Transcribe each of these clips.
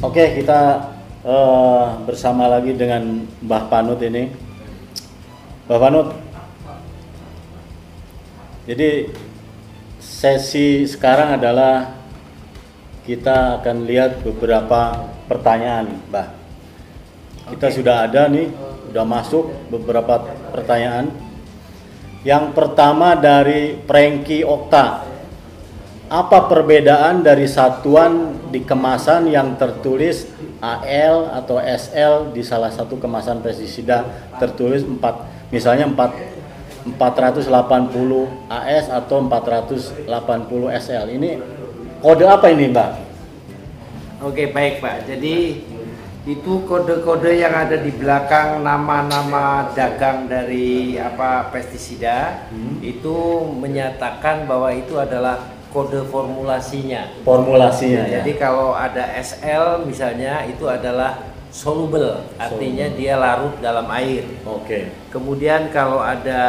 Oke, kita eh, bersama lagi dengan Mbah Panut ini. Mbah Panut. Jadi sesi sekarang adalah kita akan lihat beberapa pertanyaan, Mbah. Kita Oke. sudah ada nih, sudah masuk beberapa pertanyaan. Yang pertama dari Prengki Okta. Apa perbedaan dari satuan di kemasan yang tertulis AL atau SL di salah satu kemasan pestisida tertulis 4 misalnya 4 480 AS atau 480 SL. Ini kode apa ini, Mbak? Oke baik Pak. Jadi itu kode-kode yang ada di belakang nama-nama dagang dari apa pestisida Hmm. itu menyatakan bahwa itu adalah kode formulasinya. Formulasinya ya. Jadi kalau ada SL misalnya itu adalah soluble, artinya dia larut dalam air. Oke. Kemudian kalau ada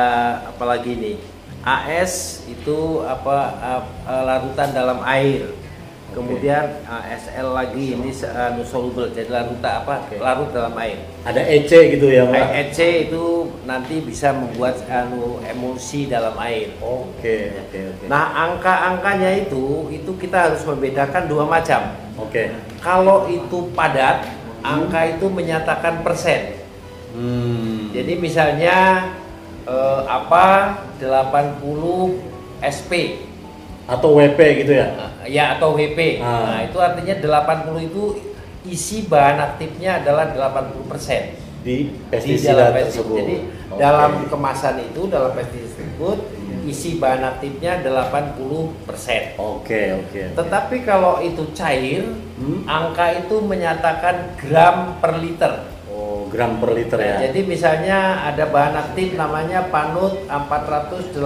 apalagi nih AS itu apa larutan dalam air. Kemudian uh, SL lagi ini se- anu soluble jadi larutan apa Oke. larut dalam air. Ada EC gitu ya, Mbak? EC itu nanti bisa membuat anu emulsi dalam air. Oke, oke, oke. Nah angka-angkanya itu itu kita harus membedakan dua macam. Oke. Kalau itu padat, angka itu menyatakan persen. Hmm. Jadi misalnya eh, apa 80 SP atau WP gitu ya? eh, ya atau WP. Ah. Nah, itu artinya 80 itu isi bahan aktifnya adalah 80% Di di pestisida tersebut. Jadi Oke. dalam kemasan itu dalam pestisida tersebut isi bahan aktifnya 80%. Oke, oke. Tetapi kalau itu cair, Hmm? angka itu menyatakan gram per liter. Gram per liter ya. Jadi misalnya ada bahan aktif namanya Panut 480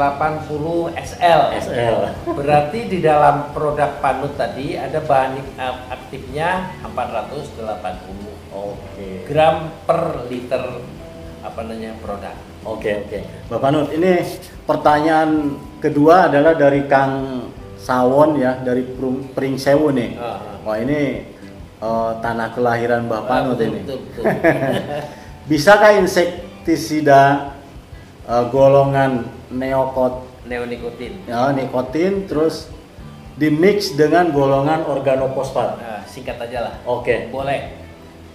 SL. SL. Berarti di dalam produk Panut tadi ada bahan ak- aktifnya 480 Oke. gram per liter apa namanya produk. Oke, oke. Bapak Nut, ini pertanyaan kedua adalah dari Kang Sawon ya, dari Prung- Pringsewu nih. Ah, ah. Wah, ini eh, tanah kelahiran Bapak Betul, ini. betul, betul. Bisakah insektisida eh, golongan neokot Neonikotin. ya, nikotin terus dimix dengan golongan organofosfat? Nah, singkat aja lah. Oke, Boleh.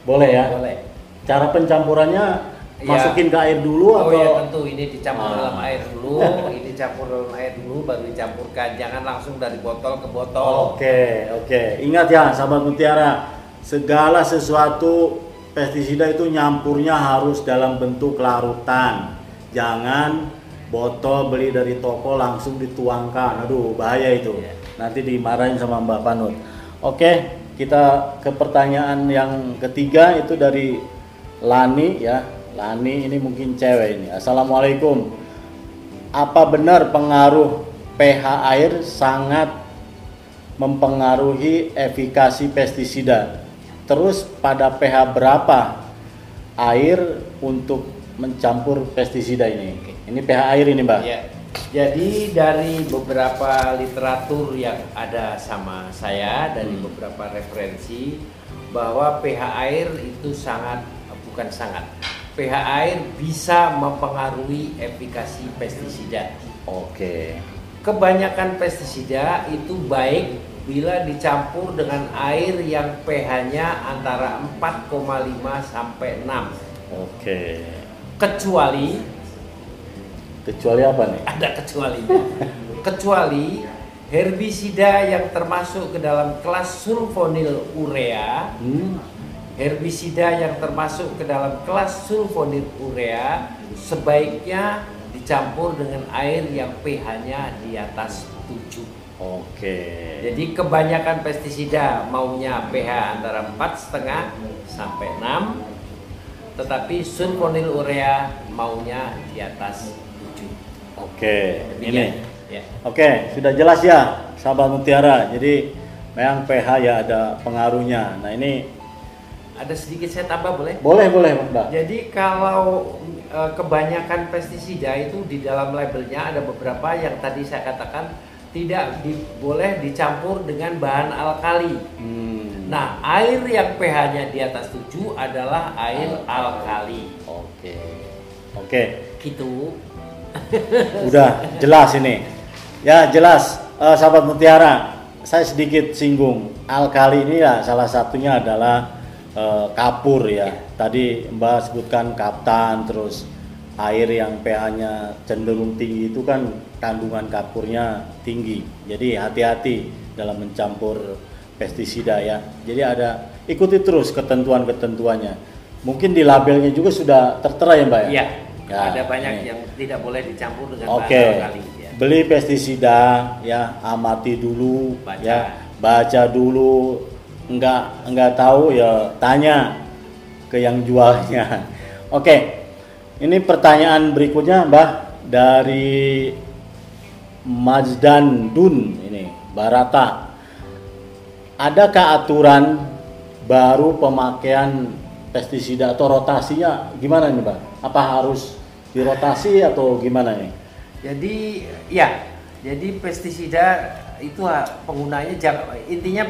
boleh ya. Boleh. Cara pencampurannya Ya. masukin ke air dulu Oh atau ya tentu ini dicampur Ah. dalam air dulu, ini campur dalam air dulu baru dicampurkan. Jangan langsung dari botol ke botol. Oke, oke. Ingat ya, sahabat mutiara, segala sesuatu pestisida itu nyampurnya harus dalam bentuk larutan. Jangan botol beli dari toko langsung dituangkan. Aduh, bahaya itu. Iya. Nanti dimarahin sama Mbak Panut. Oke, kita ke pertanyaan yang ketiga itu dari Lani ya. Lani ini mungkin cewek ini. Assalamualaikum. Apa benar pengaruh pH air sangat mempengaruhi efikasi pestisida. Terus pada pH berapa air untuk mencampur pestisida ini? Ini pH air ini, Mbak. Ya. Jadi dari beberapa literatur yang ada sama saya dari Hmm. beberapa referensi bahwa pH air itu sangat bukan sangat pH air bisa mempengaruhi efikasi pestisida. Oke. Kebanyakan pestisida itu baik bila dicampur dengan air yang pH-nya antara 4,5 sampai 6. Oke. Kecuali Kecuali apa nih? ada kecualinya. Kecuali herbisida yang termasuk ke dalam kelas sulfonil urea, Hmm. herbisida yang termasuk ke dalam kelas sulfonil urea sebaiknya dicampur dengan air yang pH-nya di atas 7. Oke. Jadi kebanyakan pestisida maunya pH antara 4,5 sampai 6 tetapi sulfonil urea maunya di atas 7. Oke. Demikian. Ini. Ya. Oke, sudah jelas ya, sahabat mutiara. Jadi memang pH ya ada pengaruhnya. Nah, ini Ada sedikit saya tambah boleh? boleh boleh, Mbak. Jadi kalau e, kebanyakan pestisida itu di dalam labelnya ada beberapa yang tadi saya katakan tidak di, boleh dicampur dengan bahan alkali. Hmm. Nah, air yang pH-nya di atas 7 adalah air alkali. Oke. Oke. Gitu. Udah jelas ini. Ya, jelas Eh, sahabat Mutiara. Saya sedikit singgung. Alkali ini ya salah satunya adalah eh, kapur ya. Tadi Mbak sebutkan kaptan terus air yang pH-nya cenderung tinggi itu kan kandungan kapurnya tinggi. Jadi hati-hati dalam mencampur pestisida ya. Jadi ada ikuti terus ketentuan-ketentuannya. Mungkin di labelnya juga sudah tertera ya Mbak ya? Iya. Ya, ada banyak ini. yang tidak boleh dicampur dengan Oke. bahan alkali. Ya. Beli pestisida ya, amati dulu Baca. ya, baca dulu. Enggak enggak tahu ya tanya ke yang jualnya. Oke. Ini pertanyaan berikutnya Mbah dari Mazdan Dun ini, Barata. Adakah aturan baru pemakaian pestisida atau rotasinya gimana nih, Mbak? Apa harus dirotasi atau gimana nih? Jadi ya, jadi pestisida itu ha- penggunanya intinya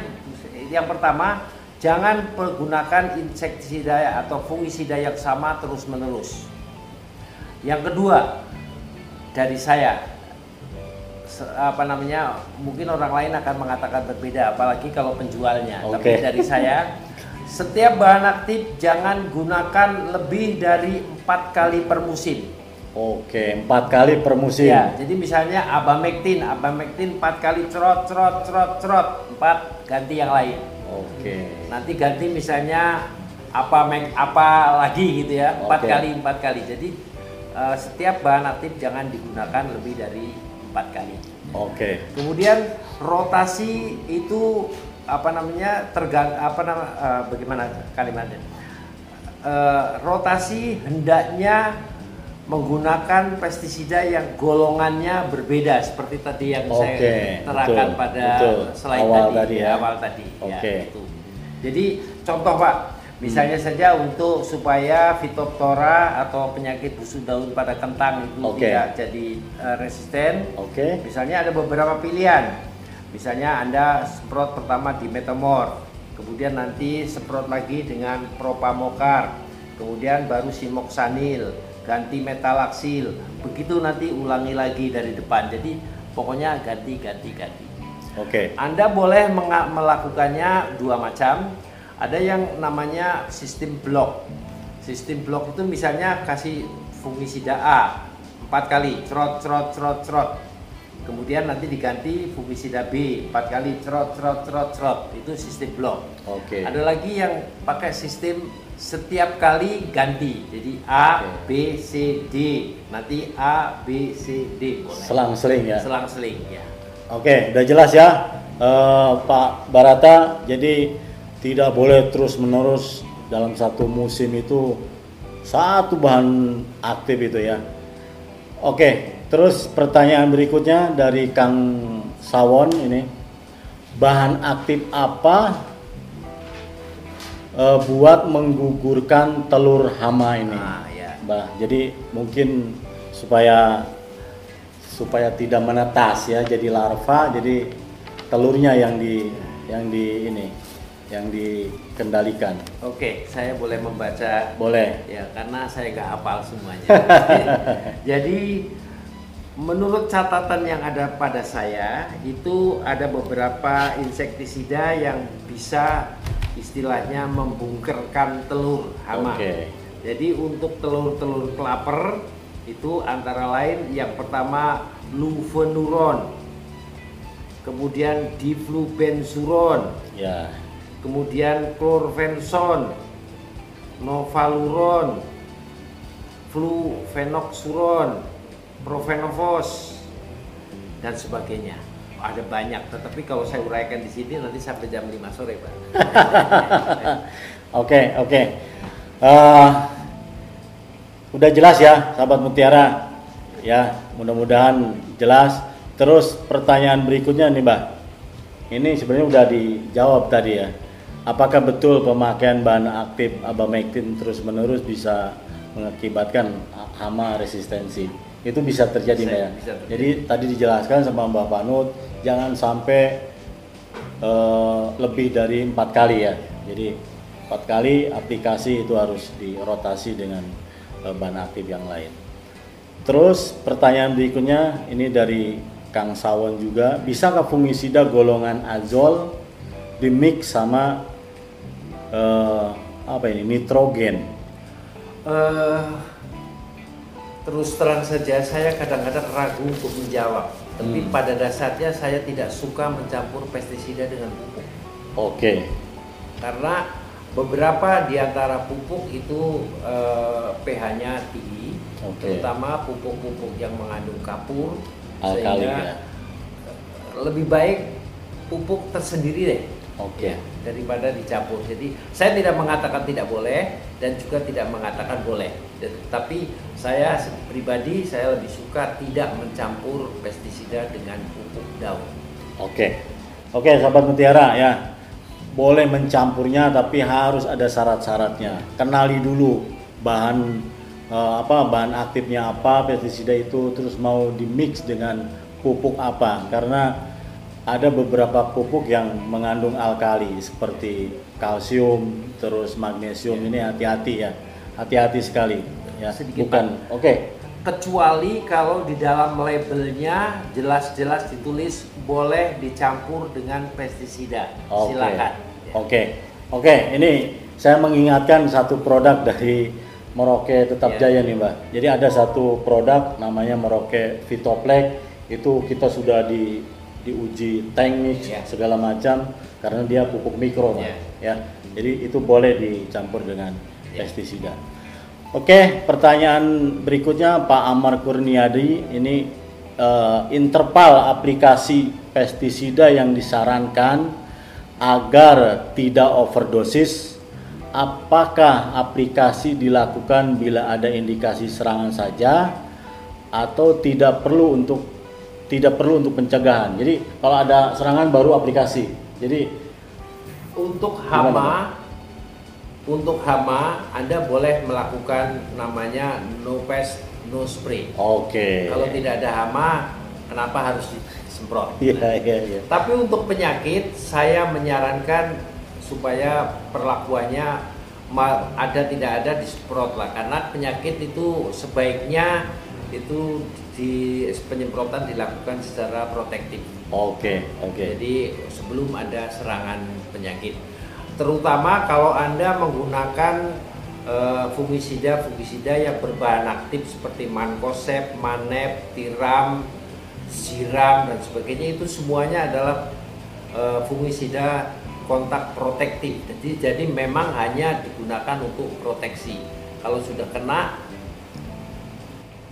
yang pertama jangan menggunakan insektisida atau fungisida yang sama terus menerus. Yang kedua dari saya apa namanya mungkin orang lain akan mengatakan berbeda apalagi kalau penjualnya tapi Oke. dari saya setiap bahan aktif jangan gunakan lebih dari empat kali per musim Oke, empat kali per musim. Ya, jadi misalnya abamectin, abamectin 4 kali cerot, cerot, cerot, cerot, 4 ganti yang lain. Oke. Nanti ganti misalnya apa apa lagi gitu ya, empat Oke. kali, empat kali. Jadi eh, setiap bahan aktif jangan digunakan lebih dari empat kali. Oke. Kemudian rotasi itu apa namanya tergang apa nama eh, bagaimana kalimatnya? Eh, rotasi hendaknya menggunakan pestisida yang golongannya berbeda seperti tadi yang Oke, saya terangkan betul, pada betul. slide Awal tadi, tadi ya. awal tadi ya, Oke. itu. Jadi contoh Pak, misalnya saja untuk supaya Phytophthora atau penyakit busuk daun pada kentang itu Oke. tidak jadi eh, resisten, Oke. Misalnya ada beberapa pilihan. Misalnya Anda semprot pertama di Metamor, kemudian nanti semprot lagi dengan Propamokar, kemudian baru Simoksanil, ganti Metalaksil. Begitu nanti ulangi lagi dari depan. Jadi pokoknya ganti ganti ganti. Oke. Anda boleh melakukannya dua macam. Ada yang namanya sistem blok. Sistem blok itu misalnya kasih fungisida A empat kali, cerot cerot cerot cerot. Kemudian nanti diganti fungisida B empat kali, cerot cerot cerot cerot. Itu sistem blok. Oke. Ada lagi yang pakai sistem setiap kali ganti. Jadi A, Oke. B, C, D. Nanti A, B, C, D. Boleh. Selang-seling ya. Selang-seling ya. Oke, udah jelas ya, eh, Pak Barata. Jadi tidak boleh terus-menerus dalam satu musim itu satu bahan aktif itu ya. Oke, terus pertanyaan berikutnya dari Kang Sawon ini, bahan aktif apa eh, buat menggugurkan telur hama ini? Ah, ya. Mbak, jadi mungkin supaya supaya tidak menetas ya, jadi larva, jadi telurnya yang di yang di ini yang dikendalikan. Oke, saya boleh membaca Boleh. ya karena saya nggak hafal semuanya. Jadi menurut catatan yang ada pada saya itu ada beberapa insektisida yang bisa istilahnya membungkerkan telur hama. Oke. Jadi untuk telur-telur kelaper itu antara lain yang pertama lufenuron, kemudian diflubenzuron, Ya. Kemudian klorvenson, novaluron, fluvenoxuron, profenovos dan sebagainya. Ada banyak, tetapi kalau saya uraikan di sini nanti sampai jam 5 sore, Pak. Oke, oke. Eh, udah jelas ya, sahabat Mutiara. Ya, mudah-mudahan jelas. Terus pertanyaan berikutnya nih, Mbak. Ini sebenarnya udah dijawab tadi ya. Apakah betul pemakaian bahan aktif abamectin terus-menerus bisa mengakibatkan hama resistensi? Itu bisa terjadi, Bisa, ya. bisa terjadi. Jadi tadi dijelaskan sama Mbak Panut, jangan sampai eh, lebih dari empat kali ya. Jadi empat kali aplikasi itu harus dirotasi dengan eh, bahan aktif yang lain. Terus pertanyaan berikutnya ini dari Kang Sawon juga, bisakah fungisida golongan azol dimix sama eh, apa ini nitrogen? Eh, terus terang saja saya kadang-kadang ragu untuk menjawab. Tapi Hmm. pada dasarnya saya tidak suka mencampur pestisida dengan pupuk. Oke, Karena beberapa di antara pupuk itu eh, pH-nya tinggi, Oke. terutama pupuk-pupuk yang mengandung kapur, alkali sehingga ya. lebih baik pupuk tersendiri deh Oke. ya, daripada dicampur. Jadi saya tidak mengatakan tidak boleh dan juga tidak mengatakan boleh. Dan- Tapi saya pribadi saya lebih suka tidak mencampur pestisida dengan pupuk daun. Oke, oke, sahabat mutiara ya, boleh mencampurnya tapi harus ada syarat-syaratnya. Kenali dulu bahan eh, apa bahan aktifnya apa pestisida itu, terus mau di mix dengan pupuk apa karena ada beberapa pupuk yang mengandung alkali seperti kalsium, terus magnesium ini hati-hati ya, hati-hati sekali ya. Sedikit, Bukan, oke, Kecuali kalau di dalam labelnya jelas-jelas ditulis boleh dicampur dengan pestisida. Oke. Silakan. Ya. Oke. Oke, ini saya mengingatkan satu produk dari Merauke Tetap Ya. Jaya nih, Mbak. Jadi ada satu produk namanya Merauke Vitoplex. Itu kita sudah di diuji tank mix Ya. segala macam karena dia pupuk mikro, Mbak. Ya. Jadi itu boleh dicampur dengan Ya. pestisida. Oke, pertanyaan berikutnya Pak Amar Kurniadi ini eh, interval aplikasi pestisida yang disarankan agar tidak overdosis. Apakah aplikasi dilakukan bila ada indikasi serangan saja atau tidak perlu untuk tidak perlu untuk pencegahan. Jadi kalau ada serangan baru aplikasi. Jadi Untuk Gimana, hama, untuk hama Anda boleh melakukan namanya no pest no spray. oke. Kalau tidak ada hama, kenapa harus disemprot? Iya iya iya. Tapi untuk penyakit, saya menyarankan supaya perlakuannya ada tidak ada disemprot lah, karena penyakit itu sebaiknya itu di penyemprotan dilakukan secara protektif. Oke, oke. Jadi sebelum ada serangan penyakit, terutama kalau anda menggunakan eh, fungisida fungisida yang berbahan aktif seperti mankosep, manep, tiram, siram dan sebagainya itu semuanya adalah eh, fungisida kontak protektif. Jadi jadi memang hanya digunakan untuk proteksi. Kalau sudah kena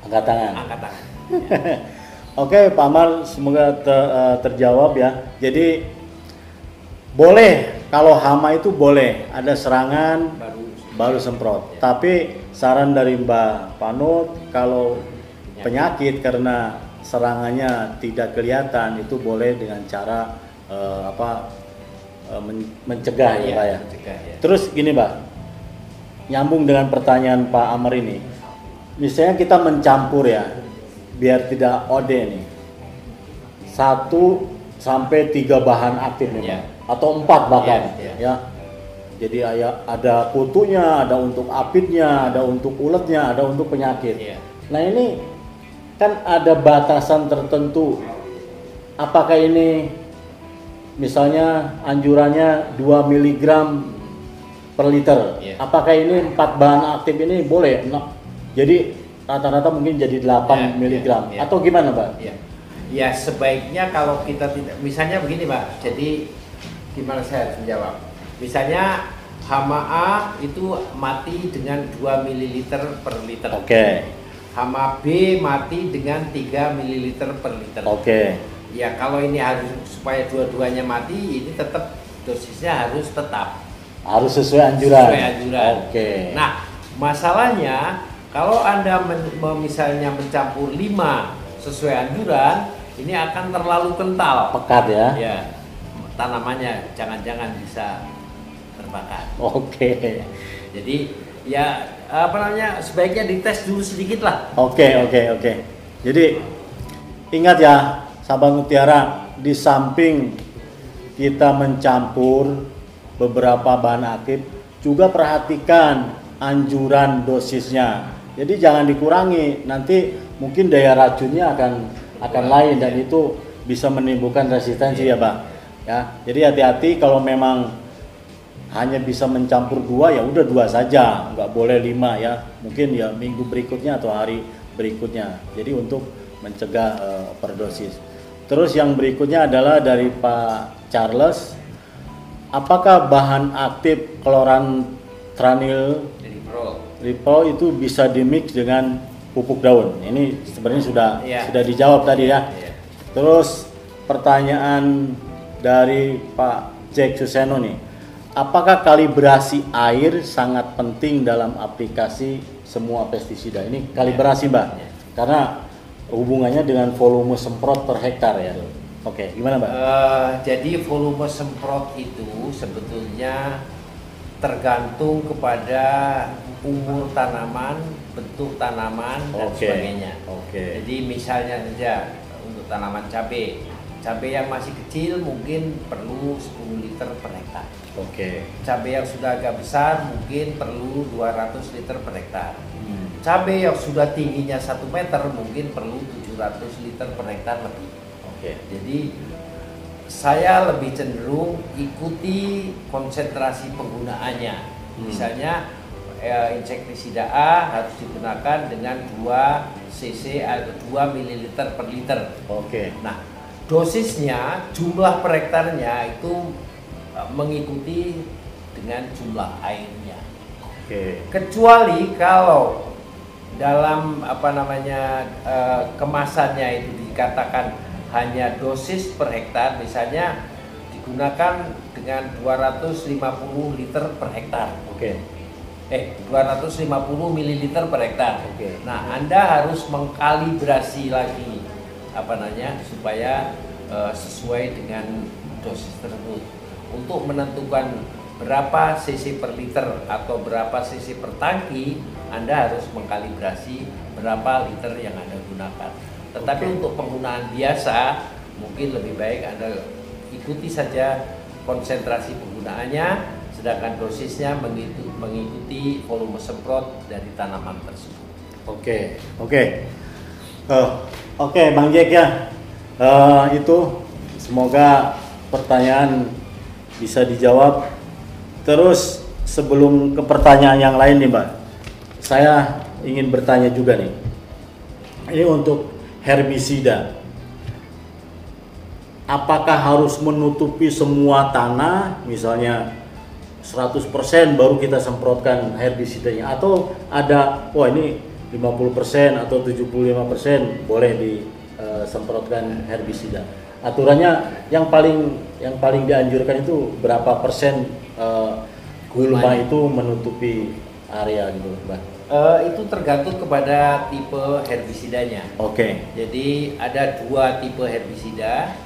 Angkat tangan. angkat tangan. Oke, Pak Amal, semoga te- eh, terjawab ya. Jadi boleh kalau hama itu boleh ada serangan Baru baru semprot. Ya. Tapi saran dari Mbak Panut kalau penyakit karena serangannya tidak kelihatan itu boleh dengan cara eh, apa eh, men- mencegah ya, Iya, Pak ya. mencegah, ya. Terus gini, Pak. Nyambung dengan pertanyaan Pak Amar ini. Misalnya kita mencampur ya, biar tidak OD nih. Satu sampai tiga bahan aktif nih, Iya. Pak. Atau empat bahkan, Iya, iya. ya. Jadi aya- ada kutunya, ada untuk apitnya, ada untuk uletnya, ada untuk penyakit. Iya. Nah ini kan ada batasan tertentu. Apakah ini misalnya anjurannya 2 mg per liter? Iya. Apakah ini empat bahan aktif ini boleh? Jadi rata-rata mungkin jadi 8 Iya, mg iya, iya. atau gimana, Pak? Ya, ya sebaiknya kalau kita tidak, misalnya begini Pak, jadi gimana saya harus menjawab? Misalnya hama A itu mati dengan 2 ml per liter. Oke. Hama B mati dengan 3 ml per liter. Oke. Ya kalau ini harus supaya dua-duanya mati, ini tetap dosisnya harus tetap Harus sesuai anjuran. sesuai anjuran. Oke. Nah, masalahnya kalau Anda men- me- misalnya mencampur 5 sesuai anjuran, ini akan terlalu kental. Pekat ya. Ya. Tanamannya jangan-jangan bisa terbakar. Oke. Jadi ya apa namanya? Sebaiknya dites dulu sedikit lah. Oke, oke, oke. Jadi ingat ya, sahabat mutiara, di samping kita mencampur beberapa bahan aktif, juga perhatikan anjuran dosisnya. Jadi jangan dikurangi, nanti mungkin daya racunnya akan akan lain dan itu bisa menimbulkan resistensi ya, Bang. Ya, jadi hati-hati kalau memang hanya bisa mencampur dua ya udah dua saja, nggak boleh lima ya. Mungkin ya minggu berikutnya atau hari berikutnya. Jadi untuk mencegah uh, overdosis. Terus yang berikutnya adalah dari Pak Charles, apakah bahan aktif kloran-tranil Ripol itu bisa dimix dengan pupuk daun. Ini sebenarnya sudah yeah. sudah dijawab tadi ya. Yeah. Terus pertanyaan dari Pak Jack Suseno nih. Apakah kalibrasi air sangat penting dalam aplikasi semua pestisida? Ini kalibrasi, Mbak. Yeah. Karena hubungannya dengan volume semprot per hektar ya. Oke, gimana, Mbak? Uh, jadi volume semprot itu sebetulnya tergantung kepada umur tanaman, bentuk tanaman dan okay. sebagainya. Okay. Jadi misalnya saja untuk tanaman cabai, cabai yang masih kecil mungkin perlu 10 liter per hektar. Oke. Okay. Cabai yang sudah agak besar mungkin perlu 200 liter per hektar. Hmm. Cabai yang sudah tingginya 1 meter mungkin perlu 700 liter per hektar lebih. Oke. Okay. Jadi saya lebih cenderung ikuti konsentrasi penggunaannya. Hmm. Misalnya eh, insektisida A harus digunakan dengan 2 cc atau 2 ml per liter. Oke. Okay. Nah, dosisnya jumlah per hektarnya itu eh, mengikuti dengan jumlah airnya. Oke. Okay. Kecuali kalau dalam apa namanya eh, kemasannya itu dikatakan hanya dosis per hektar misalnya digunakan dengan 250 liter per hektar. Oke. Okay. Eh, 250 mililiter per hektar. Oke. Okay. Nah, Anda harus mengkalibrasi lagi apa namanya supaya uh, sesuai dengan dosis tersebut. Untuk menentukan berapa cc per liter atau berapa cc per tangki, Anda harus mengkalibrasi berapa liter yang Anda gunakan. Tetapi okay. untuk penggunaan biasa mungkin lebih baik Anda ikuti saja konsentrasi penggunaannya sedangkan dosisnya mengikuti, mengikuti volume semprot dari tanaman tersebut. Oke, okay. oke. Okay. Uh, oke, okay, Bang Jack ya. Uh, itu semoga pertanyaan bisa dijawab. Terus sebelum ke pertanyaan yang lain nih, Mbak. Saya ingin bertanya juga nih. Ini untuk herbisida. Apakah harus menutupi semua tanah, misalnya 100% baru kita semprotkan herbisidanya atau ada wah ini 50% atau 75% boleh disemprotkan eh, herbisida. Aturannya yang paling yang paling dianjurkan itu berapa persen uh, gulma itu menutupi area gitu, Mbak? Uh, itu tergantung kepada tipe herbisidanya. Oke. Okay. Jadi ada dua tipe herbisida.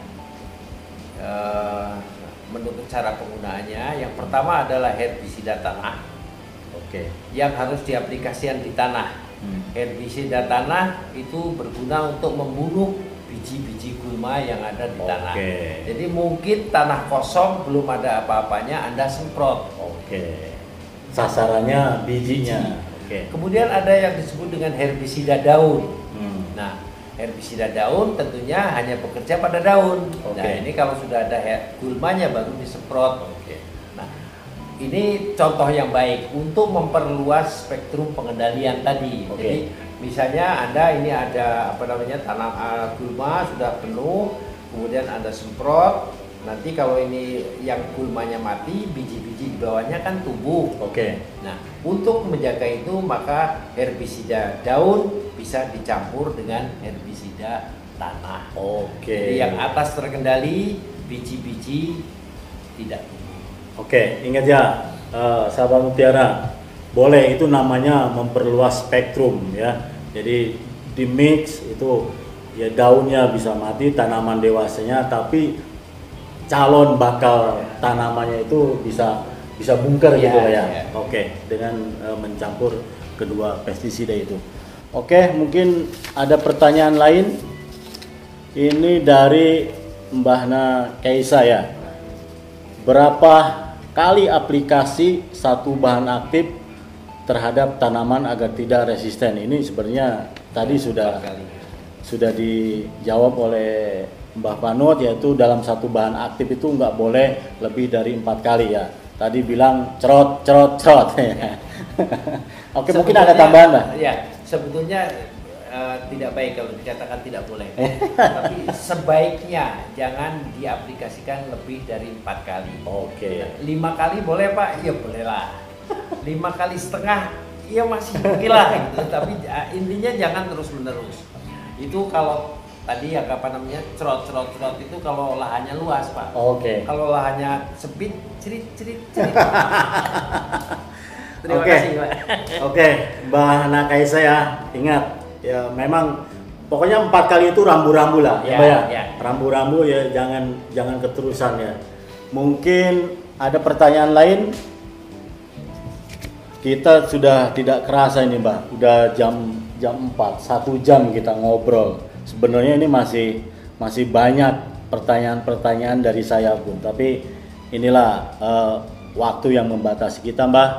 Uh, menurut cara penggunaannya, yang pertama adalah herbisida tanah. Oke. Okay. Yang harus diaplikasikan di tanah. Hmm. Herbisida tanah itu berguna untuk membunuh biji-biji gulma yang ada di okay. tanah. Jadi mungkin tanah kosong belum ada apa-apanya, Anda semprot. Oke. Okay. Sasarannya bijinya. Biji Okay. Kemudian ada yang disebut dengan herbisida daun. Hmm. Nah, herbisida daun tentunya hanya bekerja pada daun. Okay. Nah, ini kalau sudah ada gulmanya baru disemprot. Okay. Nah, ini contoh yang baik untuk memperluas spektrum pengendalian tadi. Okay. Jadi misalnya Anda ini ada apa namanya tanam uh, gulma sudah penuh, kemudian Anda semprot, nanti kalau ini yang gulmanya mati, biji-biji di bawahnya kan tumbuh. Oke. Okay. Nah, untuk menjaga itu maka herbisida daun bisa dicampur dengan herbisida tanah. Oke. Okay. Jadi yang atas terkendali, biji-biji tidak tumbuh. Oke, okay. ingat ya, uh, sahabat mutiara, boleh itu namanya memperluas spektrum ya. Jadi di mix itu ya daunnya bisa mati, tanaman dewasanya, tapi calon bakal tanamannya itu bisa bisa bungker yeah, gitu ya. Yeah. Oke, okay, dengan uh, mencampur kedua pestisida itu. Oke, okay, mungkin ada pertanyaan lain. Ini dari Mbahna Kaisa ya. Berapa kali aplikasi satu bahan aktif terhadap tanaman agar tidak resisten? Ini sebenarnya tadi sudah kali. sudah dijawab oleh Mbah Panut yaitu dalam satu bahan aktif itu nggak boleh lebih dari empat kali ya. Tadi bilang cerot cerot cerot. Oke mungkin ada Sebetulnya- tambahan lah. Ya, sebetulnya eh, tidak baik kalau dikatakan tidak boleh. Tapi sebaiknya jangan diaplikasikan lebih dari empat kali. Oke. Lima kali boleh pak? Ya boleh lah. Lima kali setengah, ya masih oke lah. gitu. Tapi eh, intinya jangan terus menerus. Itu kalau tadi ya apa namanya cerot cerot cerot itu kalau lahannya luas pak. Oke. Kalau lahannya sempit, cerit cerit cerit. Terima Oke. kasih pak. Oke, Mbah Nakaisa ya, ingat ya memang pokoknya empat kali itu rambu-rambu lah, ya, Ya, Mbak ya. ya. Rambu-rambu ya jangan jangan keterusan ya. Mungkin ada pertanyaan lain. Kita sudah tidak kerasa ini, Mbak. Udah jam jam 4, satu jam kita ngobrol. Sebenarnya ini masih masih banyak pertanyaan-pertanyaan dari saya pun, tapi inilah eh, waktu yang membatasi kita, Mbak.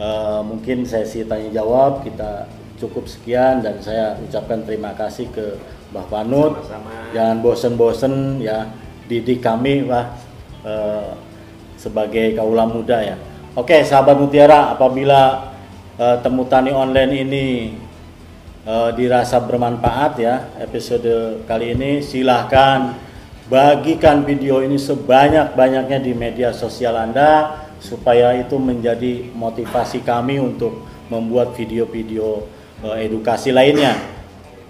Eh, mungkin sesi tanya jawab kita cukup sekian dan saya ucapkan terima kasih ke Mbah Panut. Sama-sama. Jangan bosen-bosen ya didik kami, Mbah eh, sebagai kaula muda ya. Oke, sahabat Mutiara, apabila eh, temu tani online ini eh, dirasa bermanfaat ya episode kali ini silahkan bagikan video ini sebanyak-banyaknya di media sosial Anda supaya itu menjadi motivasi kami untuk membuat video-video eh, edukasi lainnya.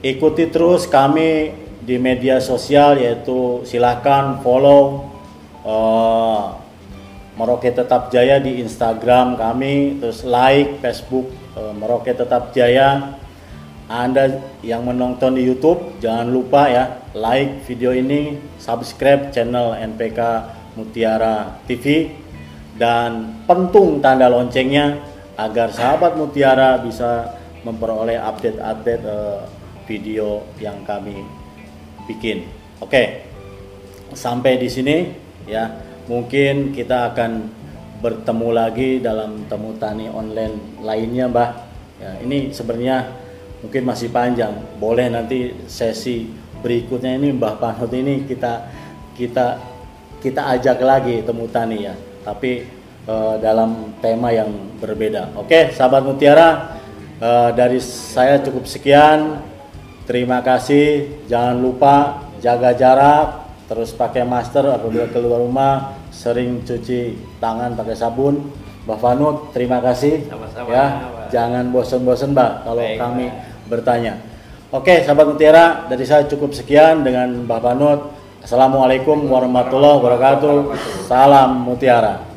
Ikuti terus kami di media sosial yaitu silahkan follow eh, Merauke Tetap Jaya di Instagram kami, terus like Facebook Merauke Tetap Jaya. Anda yang menonton di YouTube jangan lupa ya like video ini, subscribe channel NPK Mutiara TV dan pentung tanda loncengnya agar sahabat Mutiara bisa memperoleh update-update eh, video yang kami bikin. Oke sampai di sini ya mungkin kita akan bertemu lagi dalam temu tani online lainnya mbah ya ini sebenarnya mungkin masih panjang boleh nanti sesi berikutnya ini mbah Panut ini kita kita kita ajak lagi temu tani ya tapi eh, dalam tema yang berbeda oke sahabat mutiara eh, dari saya cukup sekian Terima kasih. Jangan lupa jaga jarak, terus pakai masker apabila keluar rumah, sering cuci tangan pakai sabun. Mbak Vanut, terima kasih. Sama-sama, Ya, jangan bosan-bosan, Mbak, kalau Baik, kami Pak. Bertanya. Oke, sahabat Mutiara, dari saya cukup sekian dengan Mbak Vanut. Assalamualaikum warahmatullahi wabarakatuh. Salam Mutiara.